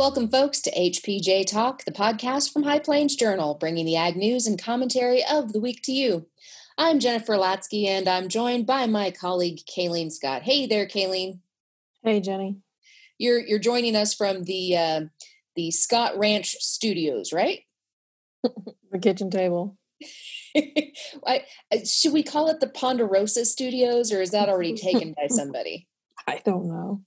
welcome, folks, to HPJ Talk, the podcast from High Plains Journal, bringing the ag news and commentary of the week to you. I'm Jennifer Latzke, and I'm joined by my colleague Kylene Scott. Hey there, Kylene. Hey, Jenny. You're you're joining us from the uh, the Scott Ranch Studios, right? The kitchen table. I, uh, should we call it the Ponderosa Studios, or is that already taken by somebody? I don't know.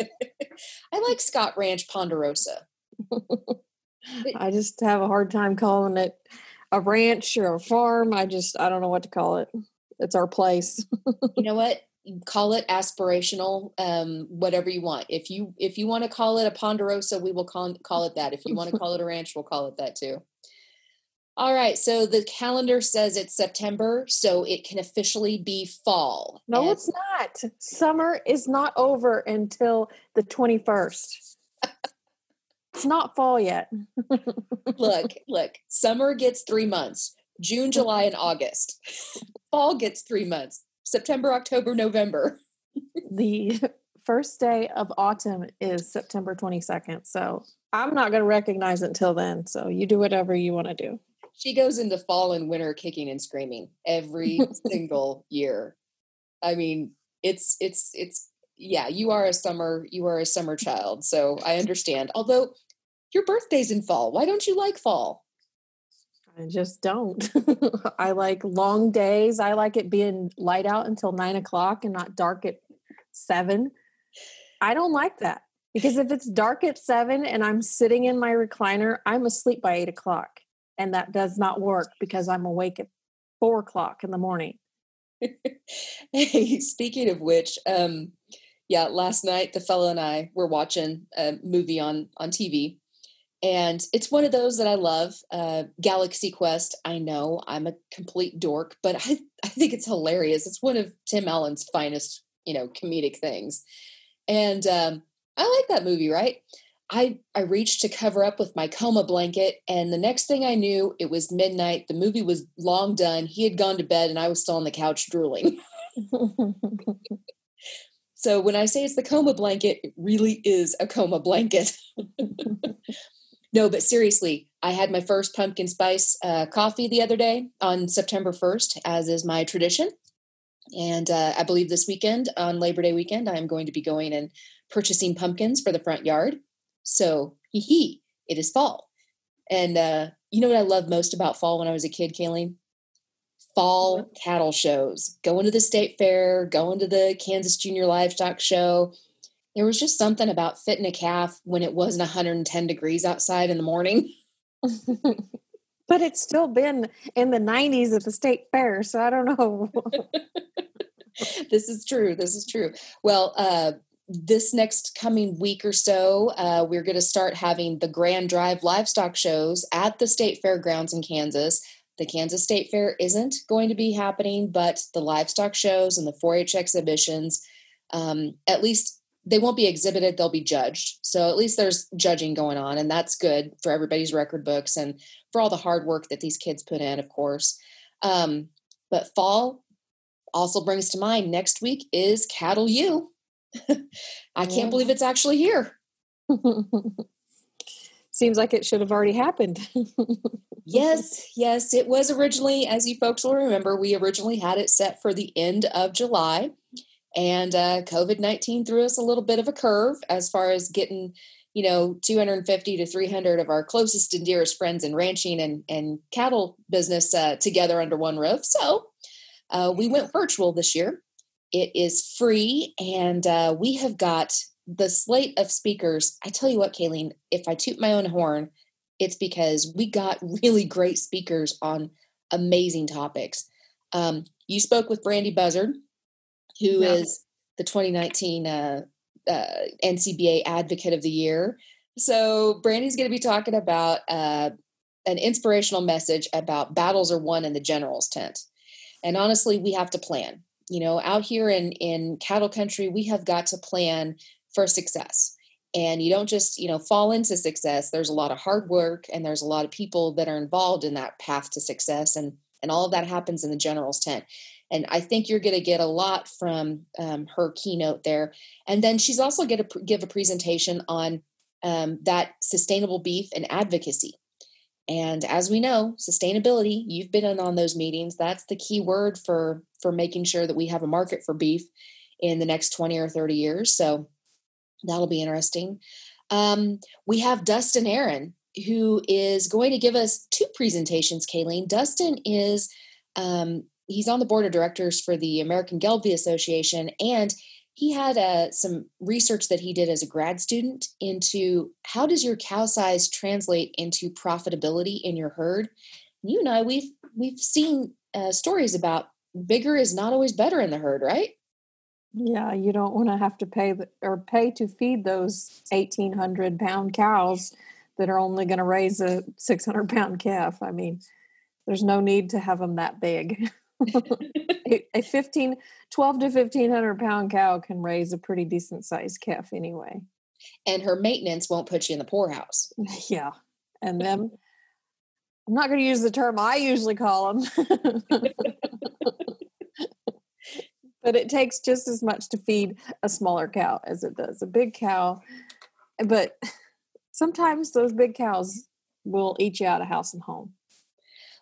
I like Scott Ranch Ponderosa. I just have a hard time calling it a ranch or a farm. I just I don't know what to call it. It's our place. you know what call it aspirational um whatever you want if you if you want to call it a ponderosa we will call, call it that if you want to call it a ranch we'll call it that too all right so the calendar says it's september so it can officially be fall No, And- it's not. Summer is not over until the 21st. it's not fall yet. look look summer gets three months june july and august fall gets three months september october november the first day of autumn is September 22nd. So I'm not going to recognize it until then. So you do whatever you want to do. She goes into fall and winter kicking and screaming every single year i mean it's it's it's yeah you are a summer you are a summer child so i understand although your birthday's in fall why don't you like fall I just don't. I like long days. I like it being light out until nine o'clock and not dark at seven. I don't like that because if it's dark at seven and I'm sitting in my recliner, I'm asleep by eight o'clock. And that does not work because I'm awake at four o'clock in the morning. hey speaking of which um yeah last night the fellow and i were watching a movie on on tv and it's one of those that i love uh galaxy quest. I know i'm a complete dork but i i think it's hilarious. It's one of tim allen's finest you know comedic things. And um i like that movie right I, I reached to cover up with my coma blanket, and the next thing I knew, it was midnight. The movie was long done. He had gone to bed, and I was still on the couch drooling. So when I say it's the coma blanket, it really is a coma blanket. no, but seriously, I had my first pumpkin spice uh, coffee the other day on September 1st, as is my tradition. And uh, I believe this weekend, on Labor Day weekend, I'm going to be going and purchasing pumpkins for the front yard. So, hee hee, it is fall. And uh, you know what I love most about fall when I was a kid, Kylene? Fall cattle shows. Going to the state fair, going to the Kansas Junior Livestock Show. There was just something about fitting a calf when it wasn't 110 degrees outside in the morning. but it's still been in the 90s at the state fair. So I don't know. this is true. This is true. Well, uh, this next coming week or so, uh, we're going to start having the Grand Drive livestock shows at the state fairgrounds in Kansas. The Kansas State Fair isn't going to be happening, but the livestock shows and the 4 H exhibitions, um, at least they won't be exhibited, they'll be judged. So at least there's judging going on, and that's good for everybody's record books and for all the hard work that these kids put in, of course. Um, but fall also brings to mind next week is Cattle U. I can't Yeah. believe it's actually here. Seems like it should have already happened. Yes, yes, it was originally, as you folks will remember, we originally had it set for the end of July. And uh, COVID 19 threw us a little bit of a curve as far as getting, you know, 250 to 300 of our closest and dearest friends in ranching and, and cattle business uh, together under one roof. So uh, we went virtual this year. It is free, and uh, we have got the slate of speakers. I tell you what, Kylene, if I toot my own horn, it's because we got really great speakers on amazing topics. Um, you spoke with Brandi Buzzard, who Yeah. is the 2019 uh, uh, NCBA Advocate of the Year. So Brandi's going to be talking about uh, an inspirational message about battles are won in the general's tent. And honestly, we have to plan. You know, out here in in cattle country, we have got to plan for success. And you don't just, you know, fall into success. There's a lot of hard work and there's a lot of people that are involved in that path to success. And and all of that happens in the general's tent. And I think you're going to get a lot from um, her keynote there. And then she's also going to give a presentation on um, that sustainable beef and advocacy. And as we know, sustainability, you've been in on those meetings. That's the key word for for making sure that we have a market for beef in the next 20 or 30 years. So that'll be interesting. Um, we have Dustin Aherin, who is going to give us two presentations, Kylene. Dustin is um, he's on the board of directors for the American Gelbvieh Association, and he had uh, some research that he did as a grad student into how does your cow size translate into profitability in your herd. You and I, we've we've seen uh, stories about bigger is not always better in the herd, right? Yeah, you don't want to have to pay the, or pay to feed those eighteen hundred pound cows that are only going to raise a six hundred pound calf. I mean, there's no need to have them that big. a, a 15, 12 to fifteen hundred pound cow can raise a pretty decent sized calf anyway. And her maintenance won't put you in the poorhouse. Yeah, and them. I'm not going to use the term I usually call them. but it takes just as much to feed a smaller cow as it does a big cow. But sometimes those big cows will eat you out of house and home.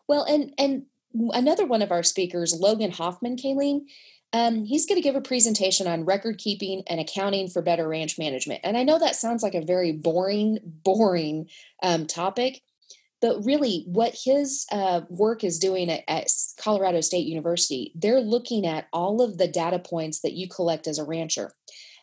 Well, and and another one of our speakers, Logan Hoffman, Kylene, um, he's going to give a presentation on record keeping and accounting for better ranch management. And I know that sounds like a very boring, boring um, topic, but really, what his uh, work is doing at, at Colorado State University, they're looking at all of the data points that you collect as a rancher.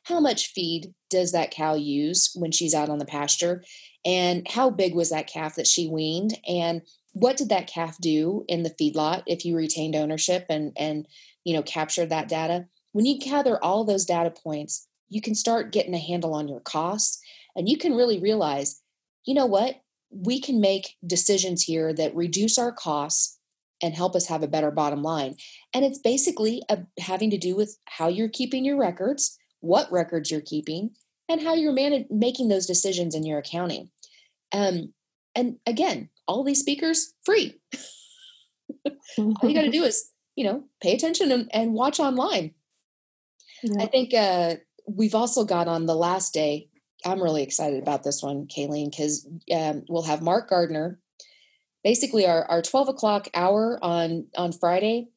How much feed does that cow use when she's out on the pasture? And how big was that calf that she weaned? And what did that calf do in the feedlot if you retained ownership and and you know captured that data? When you gather all those data points, you can start getting a handle on your costs, and you can really realize, you know what, we can make decisions here that reduce our costs and help us have a better bottom line. And it's basically a, having to do with how you're keeping your records, what records you're keeping, and how you're man- making those decisions in your accounting. Um, and again, all these speakers free. all you got to do is, you know, pay attention and, and watch online. Yeah. I think uh, we've also got on the last day. I'm really excited about this one, Kylene, because um, we'll have Mark Gardner. Basically, our, our 12 o'clock hour on on Friday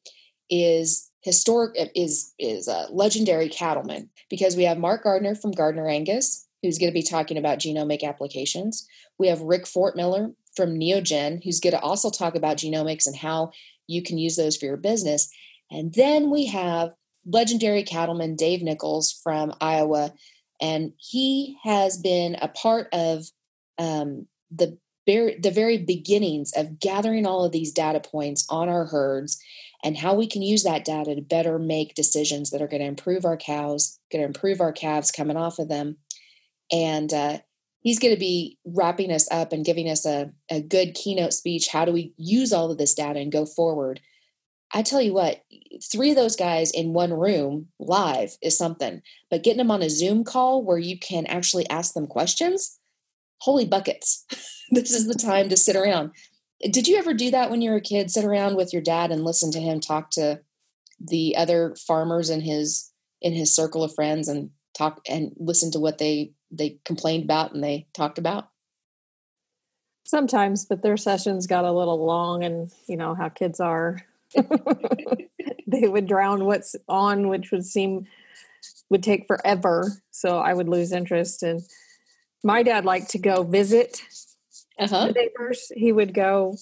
is historic is is a legendary cattleman because we have Mark Gardner from Gardner Angus who's going to be talking about genomic applications. We have Rick Fortmiller from Neogen who's going to also talk about genomics and how you can use those for your business. And then we have legendary cattleman Dave Nichols from Iowa, and he has been a part of um, the very, the very beginnings of gathering all of these data points on our herds and how we can use that data to better make decisions that are going to improve our cows, going to improve our calves coming off of them. And uh, he's going to be wrapping us up and giving us a, a good keynote speech. How do we use all of this data and go forward? I tell you what, three of those guys in one room live is something, but getting them on a Zoom call where you can actually ask them questions, holy buckets. this is the time to sit around. Did you ever do that when you were a kid? Sit around with your dad and listen to him talk to the other farmers in his in his circle of friends and talk and listen to what they they complained about and they talked about? Sometimes, but their sessions got a little long, and you know how kids are. they would drown what's on, which would seem would take forever. So I would lose interest. And my dad liked to go visit Uh-huh. the neighbors. He would go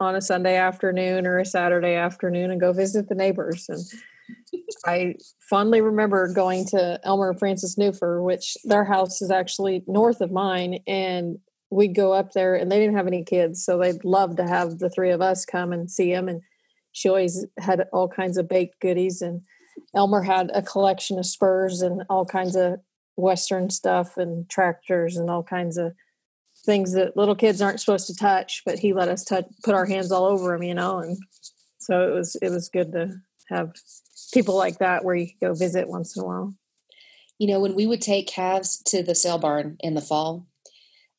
on a Sunday afternoon or a Saturday afternoon and go visit the neighbors. And I fondly remember going to Elmer and Francis Newfer, which their house is actually north of mine. And we'd go up there and they didn't have any kids. So they'd love to have the three of us come and see them. And she always had all kinds of baked goodies. And Elmer had a collection of spurs and all kinds of Western stuff and tractors and all kinds of things that little kids aren't supposed to touch, but he let us touch, put our hands all over them, you know, and so it was it was good to have people like that where you could go visit once in a while. You know, when we would take calves to the sale barn in the fall,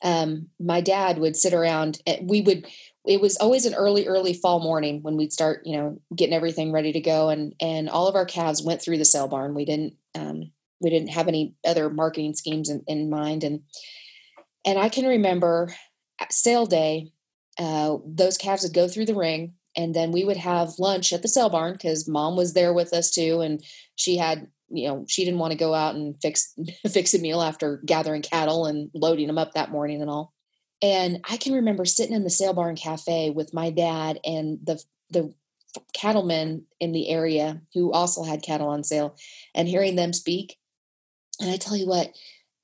um, my dad would sit around and we would it was always an early early fall morning when we'd start you know getting everything ready to go and and all of our calves went through the sale barn we didn't um, we didn't have any other marketing schemes in, in mind and and i can remember sale day uh, those calves would go through the ring and then we would have lunch at the sale barn because mom was there with us too and she had you know she didn't want to go out and fix fix a meal after gathering cattle and loading them up that morning and all. And i can remember sitting in the sale barn cafe with my dad and the the cattlemen in the area who also had cattle on sale and hearing them speak. And i tell you what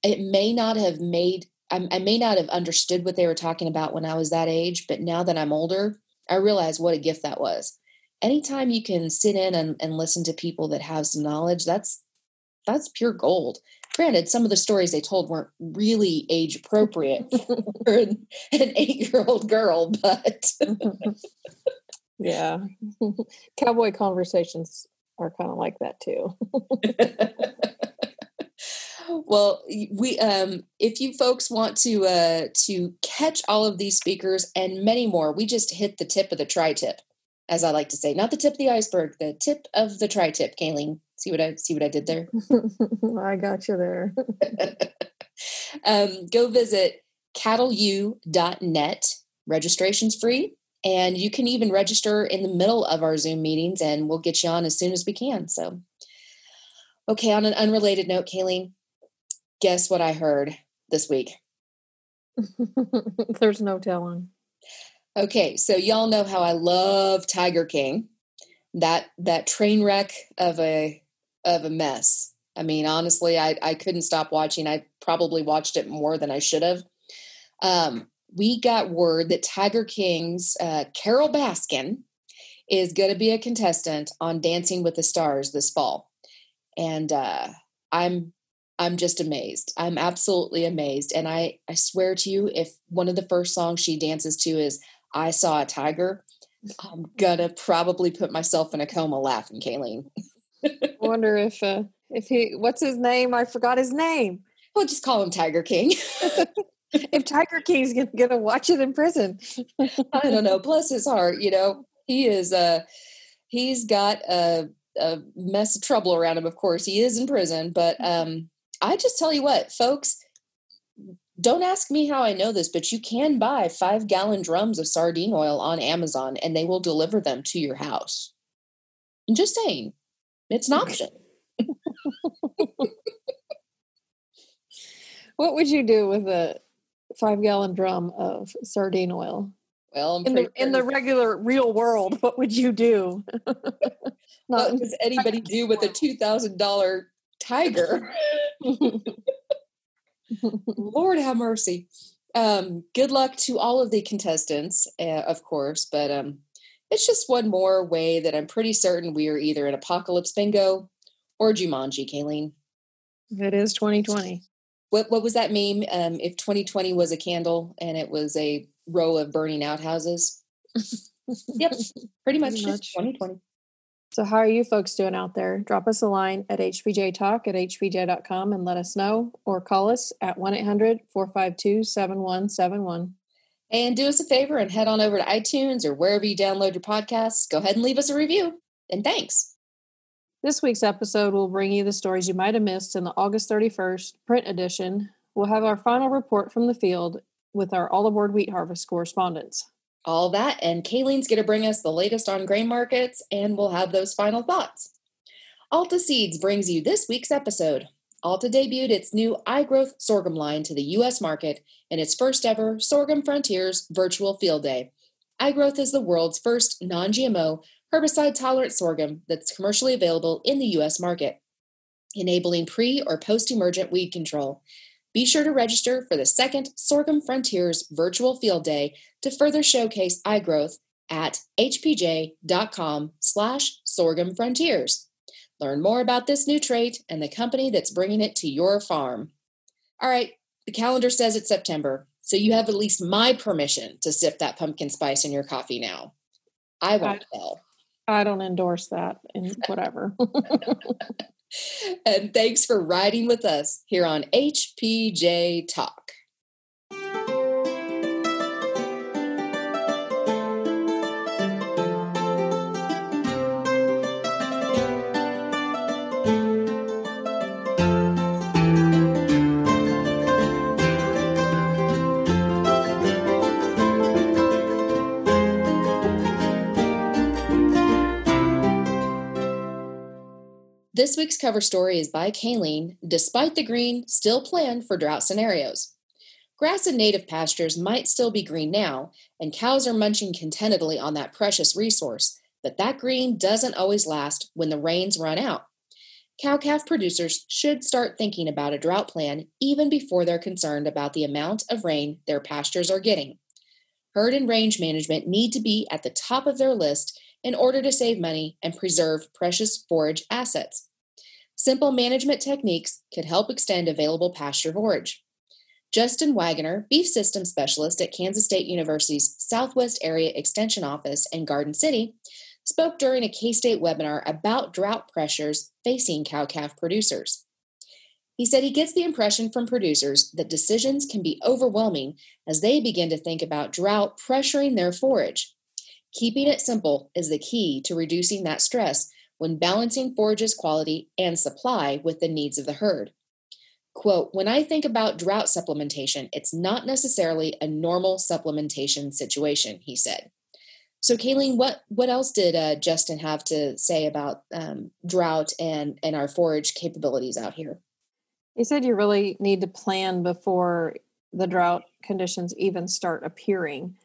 it may not have made I, I may not have understood what they were talking about when i was that age but now that i'm older i realize what a gift that was. Anytime you can sit in and, and listen to people that have some knowledge that's that's pure gold. Granted some of the stories they told weren't really age appropriate for an, an eight-year-old girl but yeah. Cowboy conversations are kind of like that too well we um if you folks want to uh to catch all of these speakers and many more we just hit the tip of the tri-tip as i like to say. Not the tip of the iceberg the tip of the tri-tip Kylene. see what i see what i did there? I got you there. Um go visit cattleu.net registration's free and you can even register in the middle of our zoom meetings and we'll get you on as soon as we can so. Okay on an unrelated note Kylene, guess what I heard this week? There's no telling. Okay, so y'all know how I love Tiger King. That that train wreck of a of a mess. I mean, honestly, I I couldn't stop watching. I probably watched it more than I should have. Um, we got word that Tiger King's uh, Carole Baskin is going to be a contestant on Dancing with the Stars this fall, and uh, I'm I'm just amazed. I'm absolutely amazed. And I, I swear to you, if one of the first songs she dances to is I Saw a Tiger, I'm gonna probably put myself in a coma laughing, Kylene. I wonder if uh, if he what's his name? I forgot his name. We'll just call him Tiger King. if Tiger King's gonna, gonna watch it in prison. I don't know. Bless his heart, you know, he is uh he's got a a mess of trouble around him, of course. He is in prison, but um I just tell you what, folks, don't ask me how I know this, but you can buy five gallon drums of sardine oil on Amazon and they will deliver them to your house. I'm just saying, it's an option. what would you do with a five gallon drum of sardine oil? Well, in the in the regular real world, what would you do? Not what does anybody do with a two thousand dollar tiger. Lord have mercy. Um, good luck to all of the contestants, uh, of course, but um, it's just one more way that I'm pretty certain we are either in Apocalypse Bingo or Jumanji, Kylene. It is 2020. What what was that meme? Um, if 2020 was a candle and it was a row of burning outhouses. yep, pretty much, pretty much. 2020. So, how are you folks doing out there? Drop us a line at hpjtalk at hpj.com and let us know, or call us at 1 800 452 7171. And do us a favor and head on over to iTunes or wherever you download your podcasts. Go ahead and leave us a review. And thanks. This week's episode will bring you the stories you might have missed in the August 31st print edition. We'll have our final report from the field with our all aboard wheat harvest correspondents all that. And Kylene's going to bring us the latest on grain markets, and we'll have those final thoughts. Alta Seeds brings you this week's episode. Alta debuted its new iGrowth sorghum line to the U.S. market in its first ever Sorghum Frontiers virtual field day. iGrowth is the world's first non GMO, herbicide tolerant sorghum that's commercially available in the U.S. market, enabling pre or post emergent weed control. Be sure to register for the second Sorghum Frontiers virtual field day to further showcase iGrowth at hpj.com slash sorghum frontiers. Learn more about this new trait and the company that's bringing it to your farm. All right, the calendar says it's September, so you have at least my permission to sip that pumpkin spice in your coffee now. I won't tell. I don't endorse that and whatever. and thanks for riding with us here on HPJ Talk. This week's cover story is by Kylene, despite the green still planned for drought scenarios. Grass and native pastures might still be green now, and cows are munching contentedly on that precious resource, but that green doesn't always last when the rains run out. Cow calf producers should start thinking about a drought plan even before they're concerned about the amount of rain their pastures are getting. Herd and range management need to be at the top of their list in order to save money and preserve precious forage assets. Simple management techniques could help extend available pasture forage. Justin Waggoner, Beef Systems Specialist at Kansas State University's Southwest Area Extension Office in Garden City, spoke during a K State webinar about drought pressures facing cow calf producers. He said he gets the impression from producers that decisions can be overwhelming as they begin to think about drought pressuring their forage. Keeping it simple is the key to reducing that stress when balancing forage's quality and supply with the needs of the herd. Quote, when I think about drought supplementation, it's not necessarily a normal supplementation situation, he said. So, Kylene, what, what else did uh, Justin have to say about um, drought and, and our forage capabilities out here? He said you really need to plan before the drought conditions even start appearing.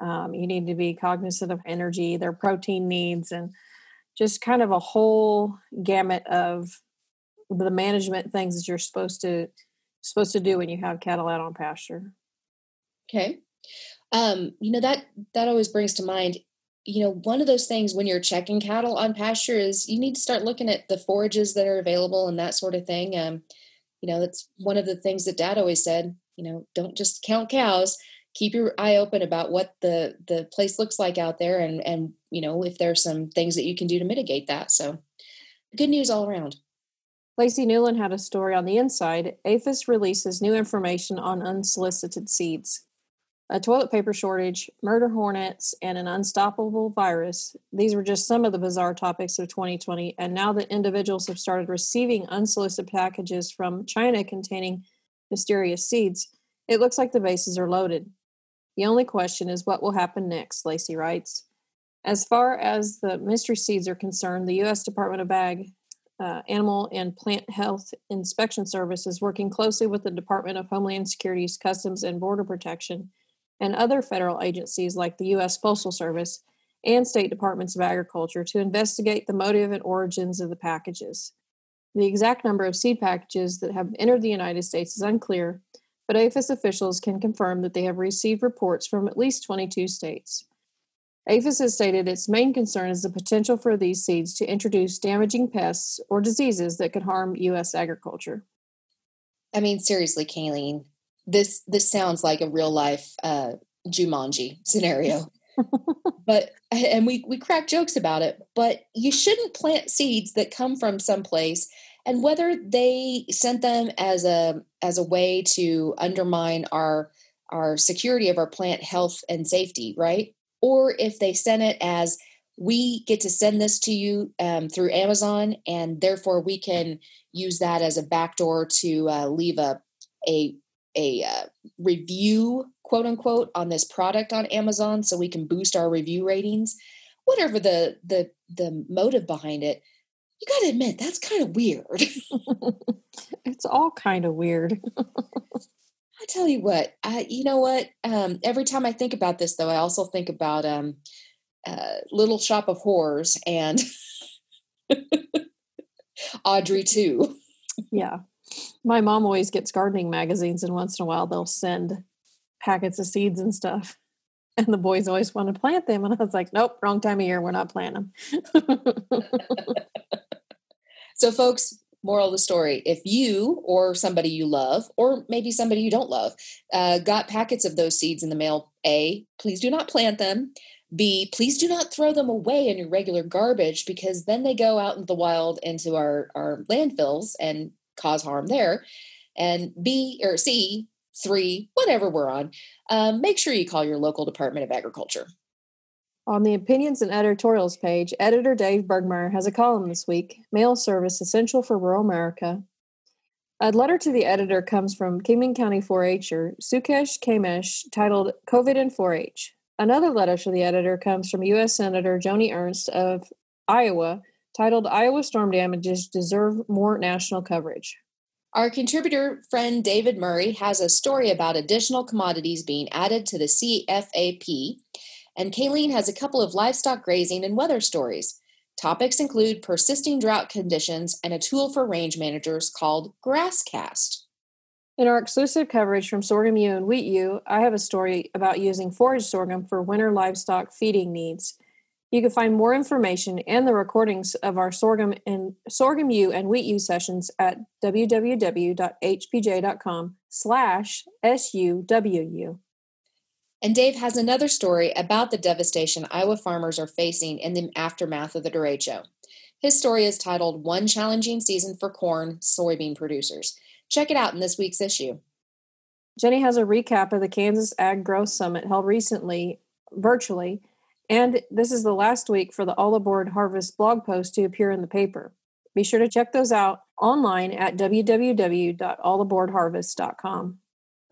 Um, you need to be cognizant of energy, their protein needs, and just kind of a whole gamut of the management things that you're supposed to supposed to do when you have cattle out on pasture. Okay. Um, you know that that always brings to mind you know one of those things when you're checking cattle on pasture is you need to start looking at the forages that are available and that sort of thing um, you know that's one of the things that dad always said you know don't just count cows keep your eye open about what the the place looks like out there and and you know if there's some things that you can do to mitigate that. So good news all around. Lacey Newlin had a story on the inside. Aphis releases new information on unsolicited seeds a toilet paper shortage murder hornets and an unstoppable virus. These were just some of the bizarre topics of 2020 and now that individuals have started receiving unsolicited packages from china containing mysterious seeds it looks like the bases are loaded the only question is what will happen next, Lacey writes. As far as the mystery seeds are concerned, the U.S. Department of Ag, uh, Animal and Plant Health Inspection Service is working closely with the Department of Homeland Security's Customs and Border Protection and other federal agencies like the U.S. Postal Service and state departments of agriculture to investigate the motive and origins of the packages. The exact number of seed packages that have entered the United States is unclear, but APHIS officials can confirm that they have received reports from at least 22 states. APHIS has stated its main concern is the potential for these seeds to introduce damaging pests or diseases that could harm U.S. agriculture. I mean, seriously, Kylene, this this sounds like a real life uh, Jumanji scenario. but and we we crack jokes about it, but you shouldn't plant seeds that come from someplace and whether they sent them as a as a way to undermine our our security of our plant health and safety right? Or if they sent it as we get to send this to you um, through amazon and therefore we can use that as a backdoor to uh, leave a a a uh, review quote unquote on this product on amazon so we can boost our review ratings whatever the the the motive behind it you got to admit that's kind of weird. it's all kind of weird. I tell you what, I you know what? Um, every time I think about this, though, I also think about um, uh, Little Shop of Horrors and Audrey II. Yeah, my mom always gets gardening magazines, and once in a while they'll send packets of seeds and stuff. And the boys always want to plant them. And I was like, nope, wrong time of year. We're not planting them. So, folks, moral of the story if you or somebody you love, or maybe somebody you don't love, uh, got packets of those seeds in the mail, A, please do not plant them. B, please do not throw them away in your regular garbage because then they go out into the wild into our, our landfills and cause harm there. And B or C, three, whatever we're on, um, make sure you call your local Department of Agriculture. On the opinions and editorials page, editor Dave Bergmeier has a column this week Mail Service Essential for Rural America. A letter to the editor comes from Kingman County 4 H'er Sukesh Kamesh titled COVID in 4 H. Another letter to the editor comes from U.S. Senator Joni Ernst of Iowa titled Iowa Storm Damages Deserve More National Coverage. Our contributor friend David Murray has a story about additional commodities being added to the CFAP, and Kylene has a couple of livestock grazing and weather stories. Topics include persisting drought conditions and a tool for range managers called GrassCast. In our exclusive coverage from Sorghum U and Wheat U, I have a story about using forage sorghum for winter livestock feeding needs. You can find more information and the recordings of our sorghum and sorghum U and wheat U sessions at www.hpj.com slash SUWU. And Dave has another story about the devastation Iowa farmers are facing in the aftermath of the derecho. His story is titled One Challenging Season for Corn Soybean Producers. Check it out in this week's issue. Jenny has a recap of the Kansas Ag Growth Summit held recently virtually and this is the last week for the All Aboard Harvest blog post to appear in the paper. Be sure to check those out online at www.allaboardharvest.com.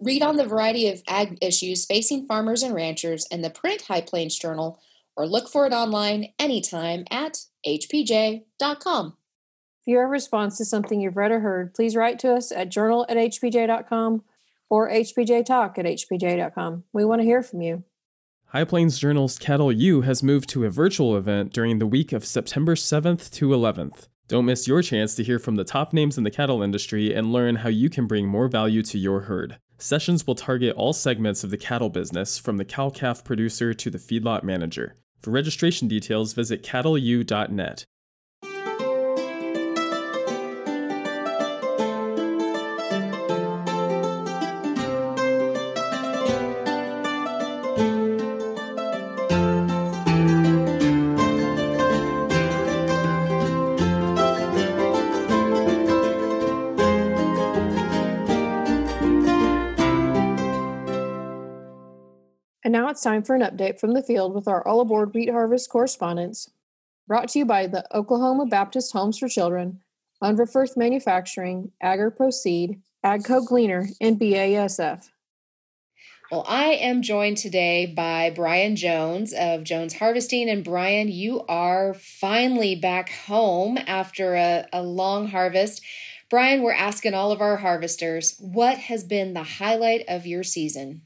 Read on the variety of ag issues facing farmers and ranchers in the print High Plains Journal or look for it online anytime at hpj.com. If you have a response to something you've read or heard, please write to us at journal at hpj.com or hpjtalk at hpj.com. We want to hear from you. High Plains Journal's Cattle U has moved to a virtual event during the week of September 7th to 11th. Don't miss your chance to hear from the top names in the cattle industry and learn how you can bring more value to your herd. Sessions will target all segments of the cattle business, from the cow calf producer to the feedlot manager. For registration details, visit cattleu.net. time for an update from the field with our All Aboard Wheat Harvest correspondence. Brought to you by the Oklahoma Baptist Homes for Children, Unverferth Manufacturing, AgriPro Seed, AGCO Gleaner, and BASF. Well, I am joined today by Brian Jones of Jones Harvesting. And Brian, you are finally back home after a, a long harvest. Brian, we're asking all of our harvesters what has been the highlight of your season?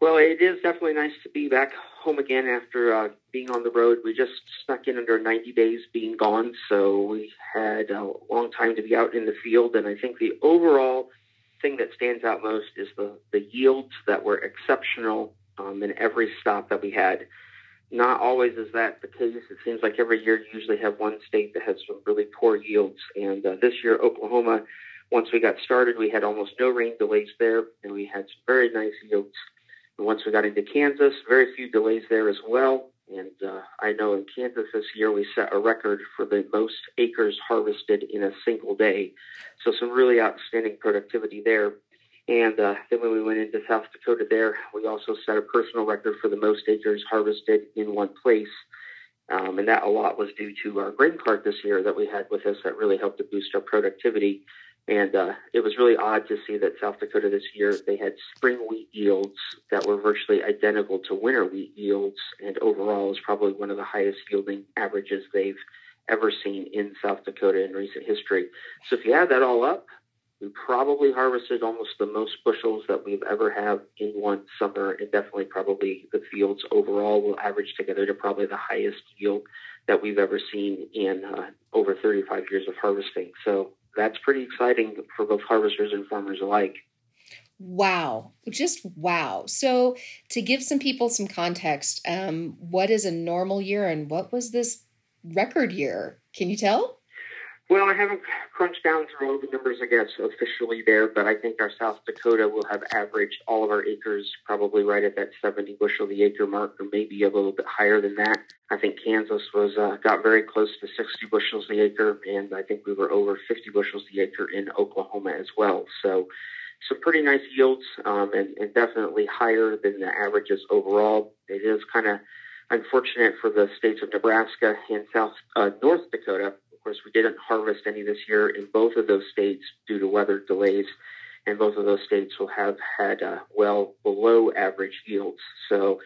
Well, it is definitely nice to be back home again after uh, being on the road. We just snuck in under 90 days being gone, so we had a long time to be out in the field. And I think the overall thing that stands out most is the, the yields that were exceptional um, in every stop that we had. Not always is that the case. It seems like every year you usually have one state that has some really poor yields. And uh, this year, Oklahoma, once we got started, we had almost no rain delays there, and we had some very nice yields once we got into Kansas, very few delays there as well. And uh, I know in Kansas this year we set a record for the most acres harvested in a single day. So some really outstanding productivity there. And uh, then when we went into South Dakota there, we also set a personal record for the most acres harvested in one place. Um, and that a lot was due to our grain cart this year that we had with us that really helped to boost our productivity. And uh, it was really odd to see that South Dakota this year, they had spring wheat yields that were virtually identical to winter wheat yields. And overall is probably one of the highest yielding averages they've ever seen in South Dakota in recent history. So if you add that all up, we probably harvested almost the most bushels that we've ever have in one summer, and definitely probably the fields overall will average together to probably the highest yield that we've ever seen in uh, over 35 years of harvesting. So that's pretty exciting for both harvesters and farmers alike. Wow, just wow. So, to give some people some context, um, what is a normal year and what was this record year? Can you tell? Well, I haven't crunched down through all the numbers, I guess, officially there, but I think our South Dakota will have averaged all of our acres probably right at that 70 bushel the acre mark, or maybe a little bit higher than that. I think Kansas was uh, got very close to 60 bushels the acre, and I think we were over 50 bushels the acre in Oklahoma as well. So, some pretty nice yields, um, and, and definitely higher than the averages overall. It is kind of unfortunate for the states of Nebraska and South uh, North Dakota course, we didn't harvest any this year in both of those states due to weather delays, and both of those states will have had uh, well below average yields. So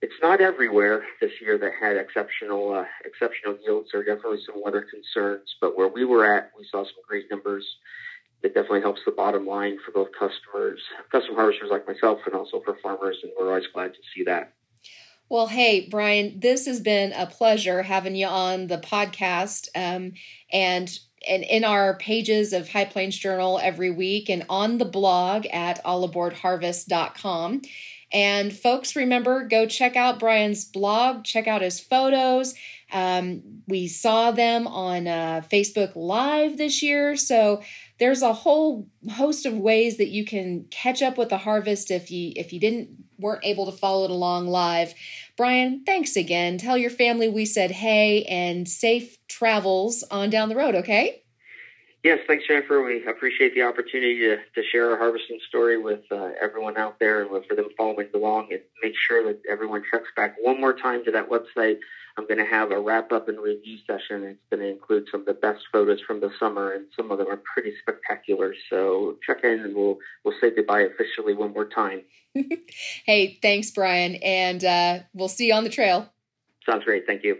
it's not everywhere this year that had exceptional uh, exceptional yields. There are definitely some weather concerns, but where we were at, we saw some great numbers. It definitely helps the bottom line for both customers, custom harvesters like myself, and also for farmers, and we're always glad to see that. Well, hey, Brian, this has been a pleasure having you on the podcast. Um, and and in our pages of High Plains Journal every week and on the blog at allaboardharvest.com. And folks, remember, go check out Brian's blog, check out his photos. Um, we saw them on uh, Facebook Live this year. So there's a whole host of ways that you can catch up with the harvest if you if you didn't weren't able to follow it along live. Brian, thanks again. Tell your family we said hey and safe travels on down the road, okay? Yes, thanks, Jennifer. We appreciate the opportunity to, to share our harvesting story with uh, everyone out there and for them following along and make sure that everyone checks back one more time to that website I'm going to have a wrap up and review session. It's going to include some of the best photos from the summer, and some of them are pretty spectacular. So check in, and we'll we'll say goodbye officially one more time. hey, thanks, Brian, and uh, we'll see you on the trail. Sounds great. Thank you.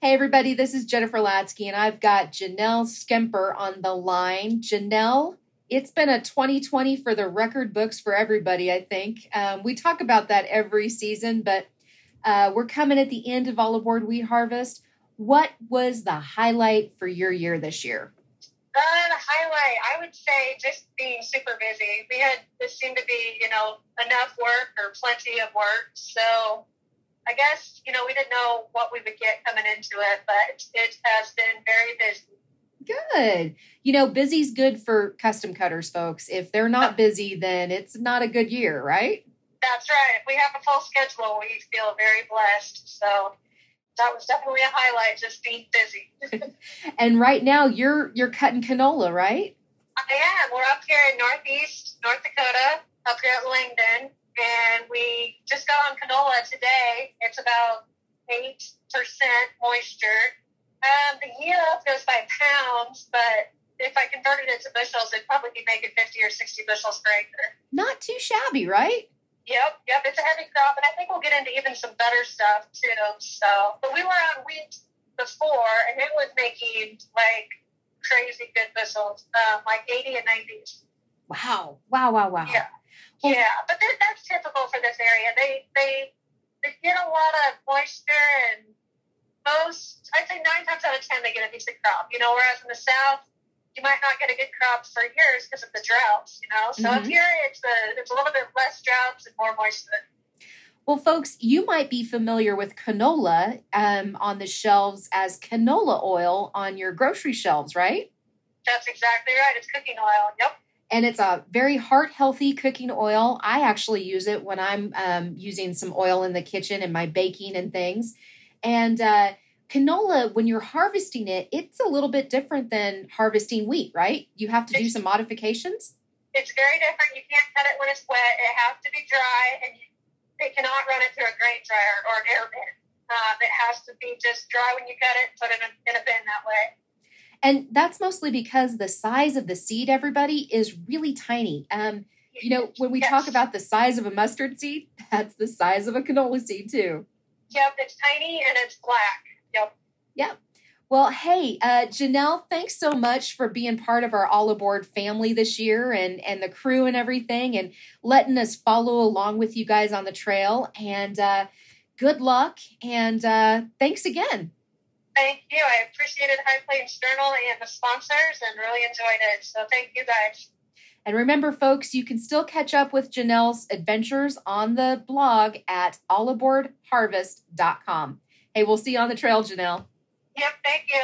Hey, everybody, this is Jennifer Latzke, and I've got Janelle Skemper on the line. Janelle, it's been a 2020 for the record books for everybody, I think. Um, we talk about that every season, but uh, we're coming at the end of All Aboard Wheat Harvest. What was the highlight for your year this year? Uh, the highlight, I would say, just being super busy. We had this seemed to be, you know, enough work or plenty of work. So I guess, you know, we didn't know what we would get coming into it, but it has been very busy. Good. You know, busy's good for custom cutters, folks. If they're not busy, then it's not a good year, right? That's right. If we have a full schedule, we feel very blessed. So that was definitely a highlight, just being busy. and right now you're you're cutting canola, right? I am. We're up here in northeast North Dakota, up here at Langdon, and we just got on canola today. It's about eight percent moisture. Um, the yield goes by pounds, but if I converted it to bushels, it'd probably be making 50 or 60 bushels per acre. Not too shabby, right? Yep, yep, it's a heavy crop, and I think we'll get into even some better stuff too. So, but we were on wheat before, and it was making like crazy good bushels, um, like 80 and nineties. Wow, wow, wow, wow. Yeah, well, yeah, but that, that's typical for this area. They they they get a lot of moisture, and most I'd say nine times out of ten they get a decent crop. You know, whereas in the south you might not get a good crop for years because of the droughts, you know. So mm-hmm. here it's a it's a little bit less droughts and more moisture. Well, folks, you might be familiar with canola um, on the shelves as canola oil on your grocery shelves, right? That's exactly right. It's cooking oil. Yep. And it's a very heart healthy cooking oil. I actually use it when I'm um, using some oil in the kitchen and my baking and things. And uh, canola, when you're harvesting it, it's a little bit different than harvesting wheat, right? You have to do some modifications. It's very different. You can't cut it when it's wet. It has to be dry, and it cannot run it through a grain dryer or an air bin. Um, it has to be just dry when you cut it, put it in a, in a bin that way. And that's mostly because the size of the seed, everybody, is really tiny. Um, you know, when we yes. talk about the size of a mustard seed, that's the size of a canola seed, too. Yep, it's tiny and it's black. Yep. Well, hey, uh, Janelle, thanks so much for being part of our All Aboard family this year and, and the crew and everything and letting us follow along with you guys on the trail. And uh, good luck and uh, thanks again. Thank you. I appreciated High Plains Journal and the sponsors and really enjoyed it. So thank you guys. And remember, folks, you can still catch up with Janelle's adventures on the blog at allaboardharvest.com. Hey, we'll see you on the trail, Janelle. Yep, thank you.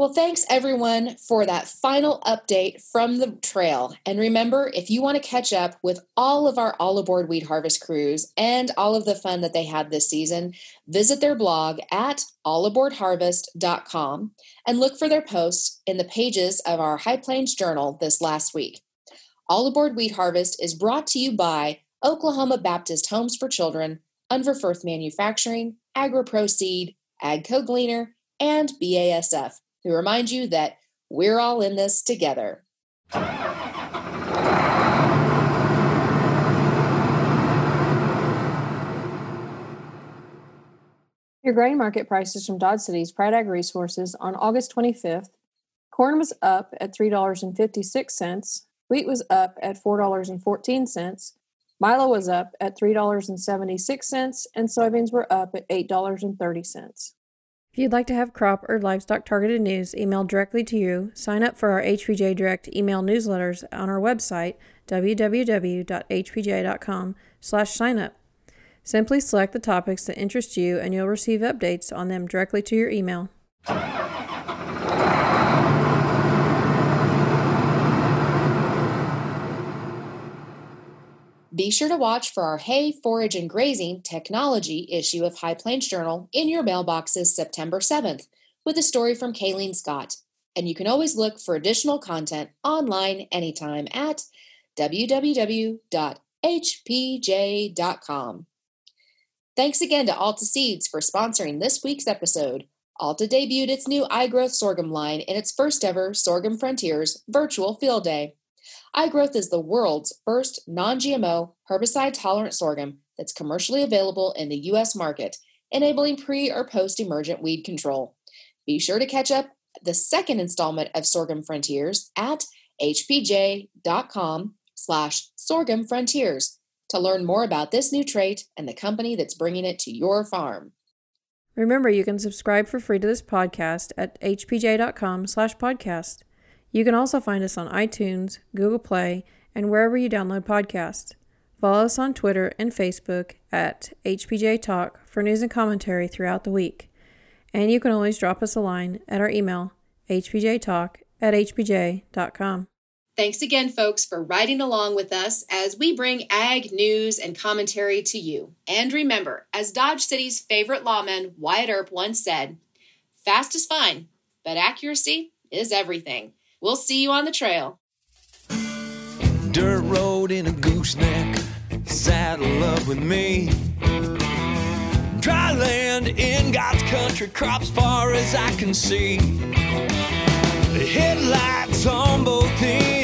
Well, thanks everyone for that final update from the trail. And remember, if you want to catch up with all of our All Aboard Wheat Harvest crews and all of the fun that they had this season, visit their blog at allaboardharvest.com and look for their posts in the pages of our High Plains Journal this last week. All Aboard Wheat Harvest is brought to you by Oklahoma Baptist Homes for Children, Unverferth Manufacturing, AgriPro Seed, AgCo Gleaner, and BASF who remind you that we're all in this together. Your grain market prices from Dodge City's Pride Ag Resources on August 25th. Corn was up at $3.56. Wheat was up at $4.14. Milo was up at $3.76. And soybeans were up at $8.30. If you'd like to have crop or livestock targeted news emailed directly to you, sign up for our HPJ Direct email newsletters on our website, www.hpj.com slash signup. Simply select the topics that interest you and you'll receive updates on them directly to your email. Be sure to watch for our Hay, Forage, and Grazing Technology issue of High Plains Journal in your mailboxes September 7th with a story from Kylene Scott. And you can always look for additional content online anytime at www.hpj.com. Thanks again to Alta Seeds for sponsoring this week's episode. Alta debuted its new iGrowth sorghum line in its first ever Sorghum Frontiers virtual field day iGrowth is the world's first non GMO, herbicide tolerant sorghum that's commercially available in the U.S. market, enabling pre or post emergent weed control. Be sure to catch up the second installment of Sorghum Frontiers at hpj.com slash sorghum frontiers to learn more about this new trait and the company that's bringing it to your farm. Remember, you can subscribe for free to this podcast at hpj.com slash podcast. You can also find us on iTunes, Google Play, and wherever you download podcasts. Follow us on Twitter and Facebook at HPJ Talk for news and commentary throughout the week. And you can always drop us a line at our email, hpjtalk at hpj.com. Thanks again, folks, for riding along with us as we bring ag news and commentary to you. And remember, as Dodge City's favorite lawman, Wyatt Earp, once said, fast is fine, but accuracy is everything. We'll see you on the trail. Dirt road in a gooseneck, saddle up with me. Dry land in God's country, crops far as I can see. Headlights on both ends.